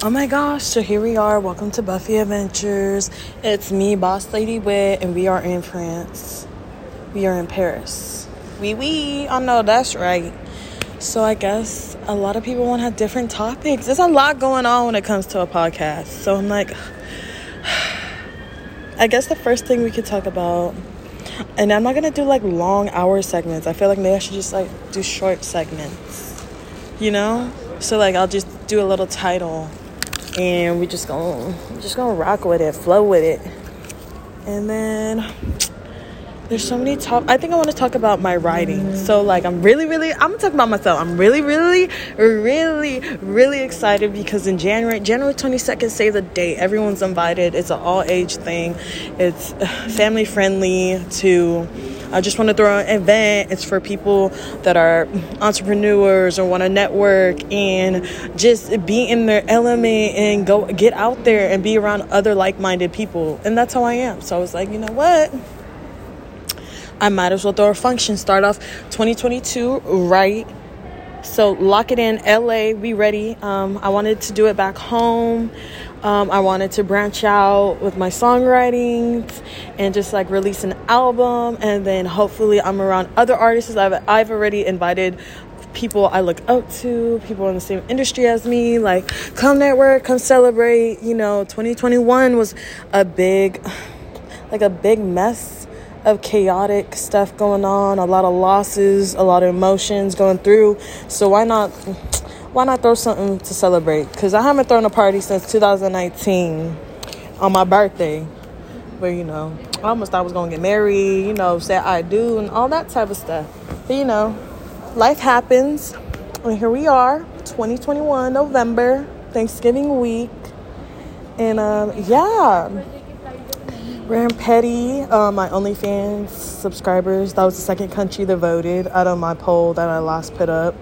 Oh my gosh, so here we are. Welcome to Buffy Adventures. It's me, Boss Lady Wit, and we are in France. We are in Paris. Wee wee. I know that's right. So I guess a lot of people want to have different topics. There's a lot going on when it comes to a podcast. So I'm like, I guess the first thing we could talk about, and I'm not gonna do like long hour segments. I feel like maybe I should just like do short segments, you know? So like I'll just do a little title, and we just gonna just gonna rock with it, flow with it, and then there's so many top i think i want to talk about my writing. So like i'm really really i'm gonna talk about myself. I'm really really really really excited because in january january 22nd say the date everyone's invited. It's an all age thing. It's family friendly to I just want to throw an event. It's for people that are entrepreneurs or want to network and just be in their element and go get out there and be around other like-minded people. And that's how I am. So I was like, you know what? I might as well throw a function. Start off 2022 right. So lock it in. LA, we ready. Um, I wanted to do it back home. Um, I wanted to branch out with my songwriting and just like release an album. And then hopefully I'm around other artists. I've, I've already invited people I look up to, people in the same industry as me. Like, come network, come celebrate. You know, 2021 was a big, like a big mess of chaotic stuff going on, a lot of losses, a lot of emotions going through. So why not why not throw something to celebrate? Cuz I haven't thrown a party since 2019 on my birthday. But you know, I almost thought I was to get married, you know, say I do and all that type of stuff. But you know, life happens. And here we are, 2021 November, Thanksgiving week. And um yeah, Rand Petty, uh, my OnlyFans subscribers, that was the second country that voted out of my poll that I last put up.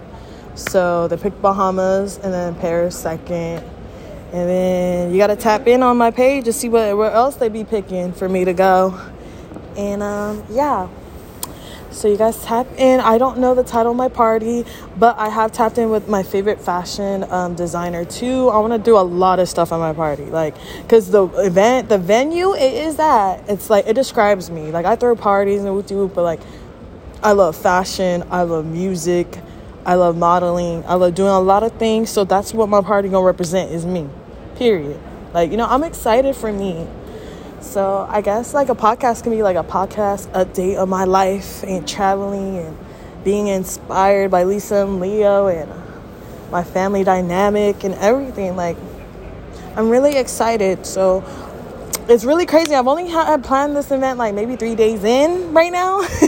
So they picked Bahamas and then Paris second. And then you got to tap in on my page to see what where else they be picking for me to go. And um, yeah, so you guys tap in. I don't know the title of my party, but I have tapped in with my favorite fashion um, designer too. I want to do a lot of stuff at my party, like because the event, the venue, it is that. It's like it describes me. Like I throw parties and whoop but like I love fashion. I love music. I love modeling. I love doing a lot of things. So that's what my party gonna represent is me. Period. Like you know, I'm excited for me. So I guess like a podcast can be like a podcast update of my life and traveling and being inspired by Lisa and Leo and my family dynamic and everything. Like I'm really excited. So it's really crazy. I've only had planned this event like maybe three days in right now,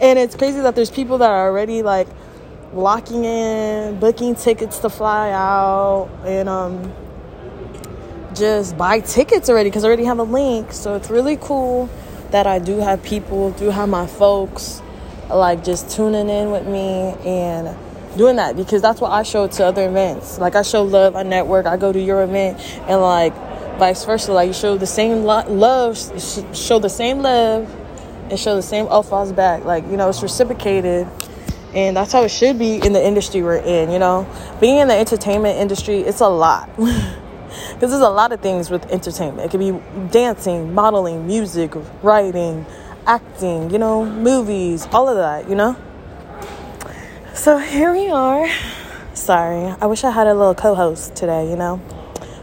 and it's crazy that there's people that are already like locking in, booking tickets to fly out, and um just buy tickets already because I already have a link. So it's really cool that I do have people, do have my folks like just tuning in with me and doing that because that's what I show to other events. Like I show love, I network, I go to your event and like vice versa. Like you show the same lo- love, show the same love and show the same offers back. Like, you know, it's reciprocated. And that's how it should be in the industry we're in, you know. Being in the entertainment industry, it's a lot. because there's a lot of things with entertainment. It could be dancing, modeling, music, writing, acting, you know, movies, all of that, you know? So here we are. Sorry, I wish I had a little co host today, you know?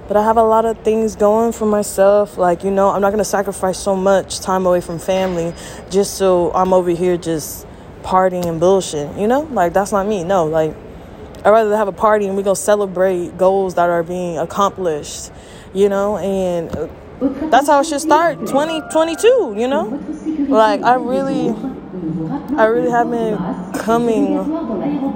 But I have a lot of things going for myself. Like, you know, I'm not going to sacrifice so much time away from family just so I'm over here just partying and bullshit, you know? Like, that's not me. No, like, I'd rather have a party and we go celebrate goals that are being accomplished, you know, and that's how it should start 2022, you know? Like, I really, I really have been coming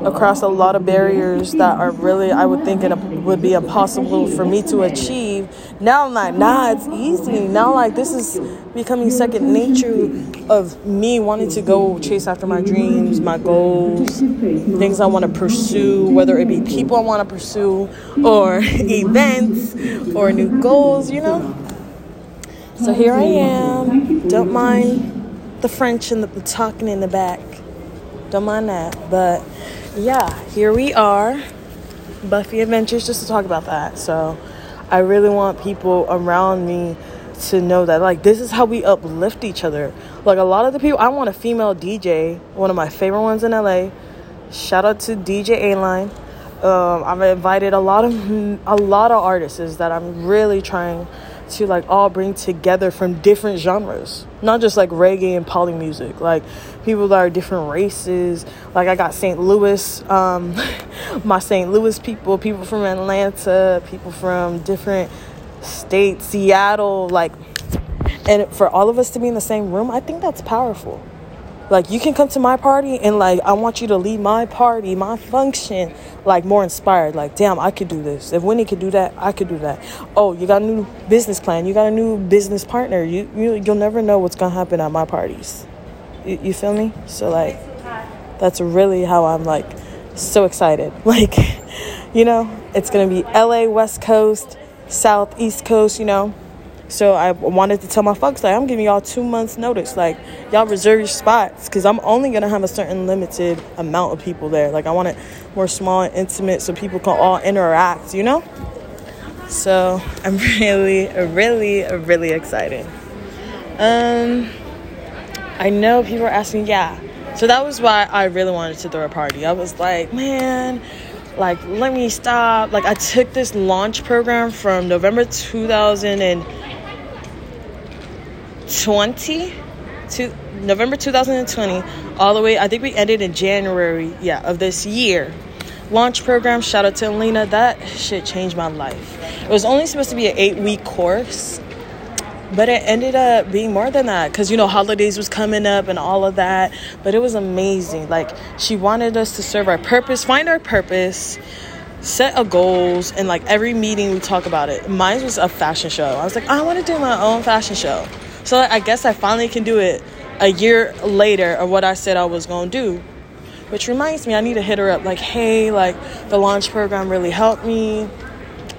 across a lot of barriers that are really, I would think, it would be impossible for me to achieve. Now I'm like, nah, it's easy. Now, like, this is becoming second nature of me wanting to go chase after my dreams, my goals, things I want to pursue, whether it be people I want to pursue or events or new goals, you know? So here I am. Don't mind the French and the, talking in the back. Don't mind that. But yeah, here we are. Buffy Adventures, just to talk about that. So I really want people around me to know that like this is how we uplift each other. Like a lot of the people I want a female DJ, one of my favorite ones in LA. Shout out to DJ A Line. Um, I've invited a lot of a lot of artists that I'm really trying to like all bring together from different genres. Not just like reggae and poly music. Like people that are different races. Like i got st louis um, my st louis people people from atlanta people from different states seattle like and for all of us to be in the same room i think that's powerful like you can come to my party and like I want you to leave my party, my function, like more inspired. Like, damn, I could do this. If Winnie could do that, I could do that. Oh, you got a new business plan. You got a new business partner. You, you you'll never know what's gonna happen at my parties. You, you feel me? So like, that's really how I'm like so excited. Like, you know, it's gonna be L.A. West Coast, South East Coast. You know so I wanted to tell my folks like I'm giving y'all two months notice. Like y'all reserve your spots because I'm only gonna have a certain limited amount of people there. Like I want it more small and intimate so people can all interact. You know. So I'm really, really, really excited. Um, I know people are asking, yeah. So that was why I really wanted to throw a party. I was like, man, like let me stop. Like I took this launch program from November 2000 and 20 to November 2020 all the way I think we ended in January yeah of this year. Launch program shout out to Alina that shit changed my life. It was only supposed to be an 8 week course but it ended up being more than that because you know holidays was coming up and all of that but it was amazing. Like she wanted us to serve our purpose find our purpose set a goals and like every meeting we talk about it. Mine was a fashion show. I was like i want to do my own fashion show so I guess I finally can do it a year later of what I said I was going to do. Which reminds me, I need to hit her up like, hey, like the launch program really helped me.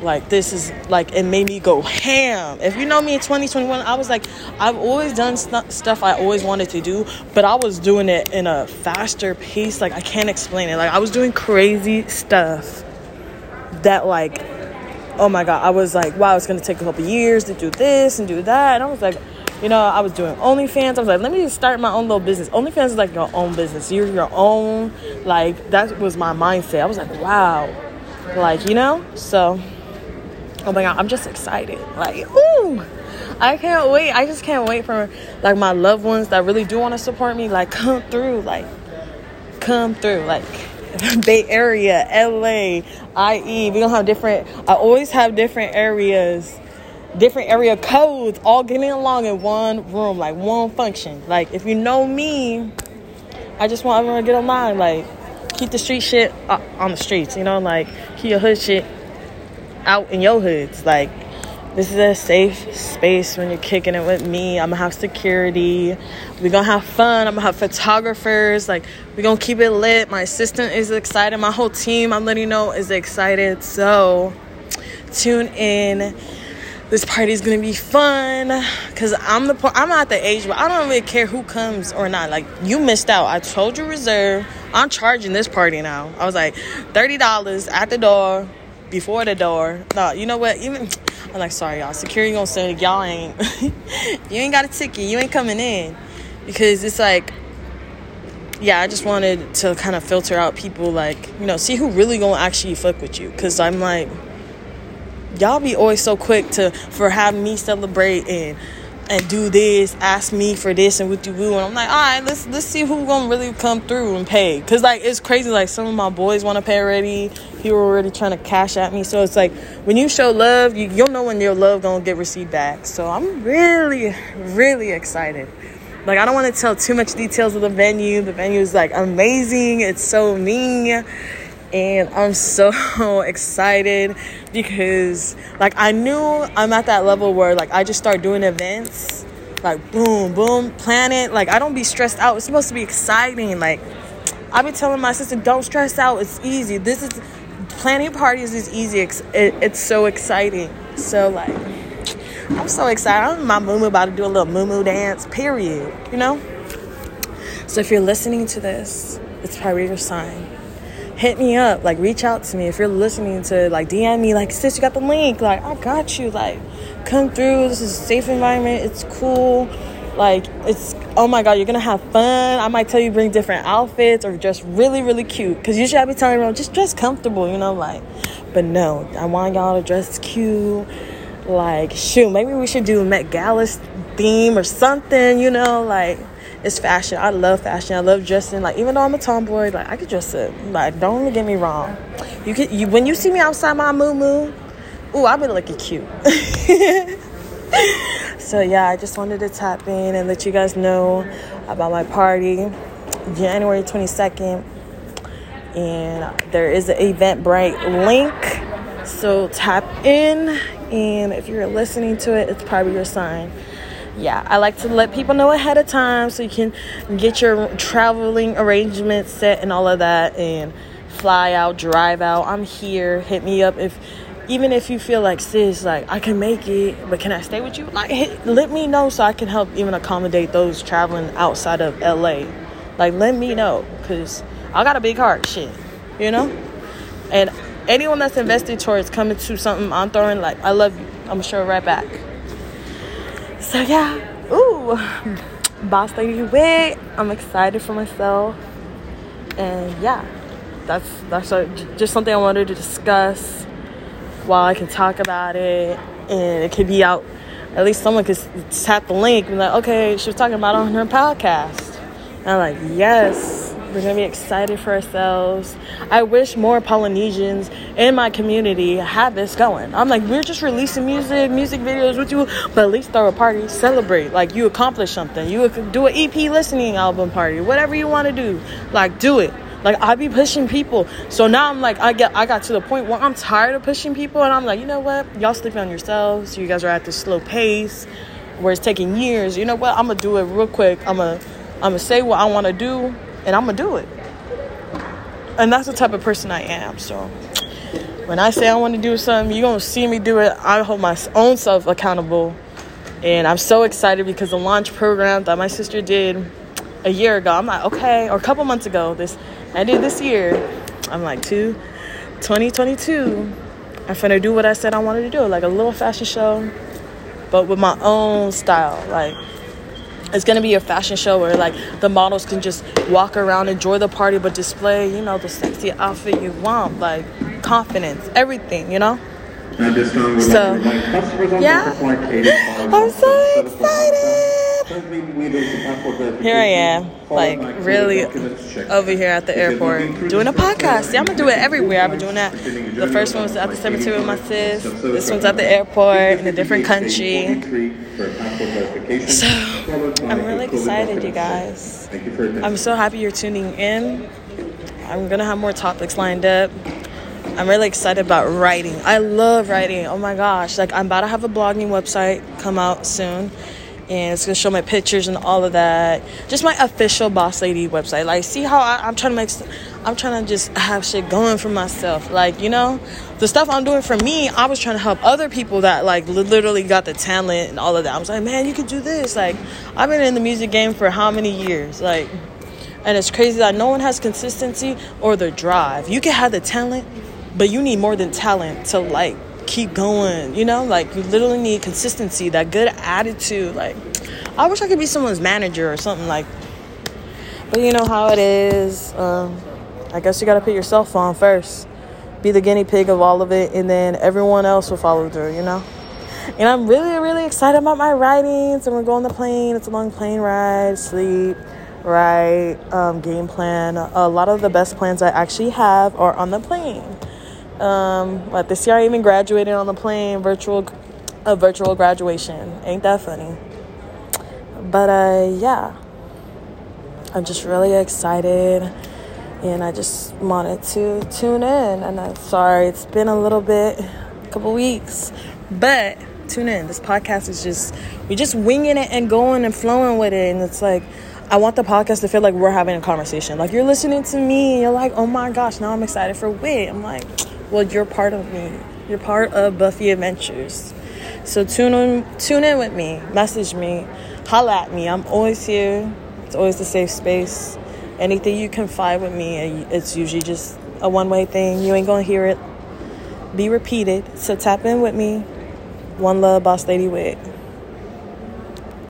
Like, this is like, it made me go ham. If you know me in 2021, I was like, I've always done st- stuff I always wanted to do, but I was doing it in a faster pace. Like, I can't explain it. Like, I was doing crazy stuff that, like, oh my God, I was like, wow, it's gonna take a couple years to do this and do that. And I was like, you know, I was doing OnlyFans. I was like, let me just start my own little business. OnlyFans is like your own business. You're your own. Like that was my mindset. I was like, wow, like you know. So, oh my god, I'm just excited. Like, ooh, I can't wait. I just can't wait for like my loved ones that really do want to support me. Like, come through. Like, come through. Like. Bay Area, LA, IE. We're gonna have different I always have different areas different area codes all getting along in one room, like one function. Like if you know me, I just want everyone to get along. Like keep the street shit uh, on the streets, you know, like keep your hood shit out in your hoods. Like this is a safe space when you're kicking it with me. I'm gonna have security. We're gonna have fun. I'm gonna have photographers. Like we're gonna keep it lit. My assistant is excited. My whole team, I'm letting you know, is excited. So tune in this party is gonna be fun. Because i'm the i'm at the age where i don't really care who comes or not. Like you missed out. I told you reserve. I'm charging this party now. I was like $30 at the door before the door. No you know what? Even i'm like sorry y'all. Security gonna say y'all ain't you ain't got a ticket. You ain't coming in. Because it's like yeah i just wanted to kind of filter out people like you know see who really gonna actually fuck with you. Because i'm like y'all be always so quick to for having me celebrate and and do this, ask me for this and with you woo. And I'm like, all right, let's let's see who gonna really come through and pay. Cause like it's crazy. Like some of my boys want to pay already. People already trying to cash at me. So it's like when you show love, you you'll know when your love gonna get received back. So I'm really really excited. Like I don't want to tell too much details of the venue. The venue is like amazing. It's so mean and I'm so excited because like I knew I'm at that level where like I just start doing events like boom boom plan it. Like I don't be stressed out. It's supposed to be exciting. Like I've been telling my sister don't stress out. It's easy. This is planning parties is easy. It's, it, it's so exciting. So like I'm so excited. I'm my moo about to do a little moo dance period you know? So if you're listening to this it's probably your sign hit me up. Like, reach out to me if you're listening to. Like, DM me. Like, sis, you got the link. Like, I got you. Like, come through. This is a safe environment. It's cool. Like, it's oh my god, you're gonna have fun. I might tell you bring different outfits or just really, really cute. Cause usually I be telling everyone just dress comfortable, you know, like. But no, I want y'all to dress cute. Like, shoot, maybe we should do Met Gala theme or something, you know, like it's fashion. I love fashion. I love dressing. Like even though I'm a tomboy, like I could dress up. Like don't get me wrong. You can you when you see me outside my moo moo, ooh, I be looking cute. so yeah, I just wanted to tap in and let you guys know about my party, January 22nd, and there is an Eventbrite link. So tap in, and if you're listening to it, it's probably your sign yeah, I like to let people know ahead of time so you can get your traveling arrangements set and all of that and fly out, drive out. I'm here. Hit me up if even if you feel like sis, like I can make it, but can I stay with you? Like hit, let me know so I can help even accommodate those traveling outside of LA. Like let me know cuz I got a big heart, shit. You know? And anyone that's invested towards coming to something I'm throwing like I love you. I'm sure right back. So yeah, ooh, boss lady wig. I'm excited for myself, and yeah, that's that's a, just something I wanted to discuss while I can talk about it, and it could be out. At least someone could tap the link and be like, okay, she was talking about on her podcast. And I'm like, yes, we're gonna be excited for ourselves. I wish more Polynesians in my community had this going. I'm like, we're just releasing music, music videos with you, but at least throw a party, celebrate. Like you accomplished something. You do an EP listening album party, whatever you want to do. Like do it. Like I be pushing people. So now I'm like, I get, I got to the point where I'm tired of pushing people, and I'm like, you know what? Y'all sleeping on yourselves. You guys are at this slow pace where it's taking years. You know what? I'm gonna do it real quick. I'm gonna, I'm gonna say what I want to do and I'm gonna do it. And that's the type of person I am. So when I say I want to do something, you're gonna see me do it. I hold my own self accountable. And I'm so excited because the launch program that my sister did a year ago, I'm like, okay, or a couple months ago, this I did this year. I'm like, two, 2022. I'm gonna do what I said I wanted to do, like a little fashion show, but with my own style. Like it's gonna be a fashion show where like the models can just walk around, enjoy the party, but display, you know, the sexy outfit you want, like confidence, everything, you know. So, yeah, I'm so excited. Here I am, like really over here at the airport doing a podcast. Yeah, I'm gonna do it everywhere. I've been doing that. The first one was at the cemetery with my sis. This one's at the airport in a different country. So I'm really excited, you guys. I'm so happy you're tuning in. I'm gonna have more topics lined up. I'm really excited about writing. I love writing. Oh my gosh. Like, I'm about to have a blogging website come out soon and it's gonna show my pictures and all of that. Just my official Boss Lady website. Like, see how I, am trying to make, I'm trying to just have shit going for myself. Like, you know, the stuff I'm doing for me, I was trying to help other people that like literally got the talent and all of that. I was like, man, you could do this. Like, I've been in the music game for how many years? Like, and it's crazy that no one has consistency or the drive. You can have the talent, but you need more than talent to like keep going. You know, like you literally need consistency, that good attitude. Like, I wish I could be someone's manager or something like. But you know how it is. Um, I guess you got to put yourself on first. Be the guinea pig of all of it, and then everyone else will follow through. You know. And I'm really, really excited about my writings. And we're going the plane. It's a long plane ride, sleep, right, um, game plan. A lot of the best plans I actually have are on the plane. Um, but this year I even graduated on the plane, virtual, a virtual graduation. Ain't that funny? But uh, yeah, I'm just really excited, and I just wanted to tune in. And I'm sorry it's been a little bit, a couple weeks, but tune in. This podcast is just we're just winging it and going and flowing with it, and it's like. I want the podcast to feel like we're having a conversation. Like you're listening to me, you're like, oh my gosh, now I'm excited for Wit. I'm like, well, you're part of me. You're part of Buffy Adventures. So tune in, tune in with me. Message me. Holla at me. I'm always here. It's always a safe space. Anything you confide with me, it's usually just a one way thing. You ain't gonna hear it be repeated. So tap in with me. One love, boss lady wig.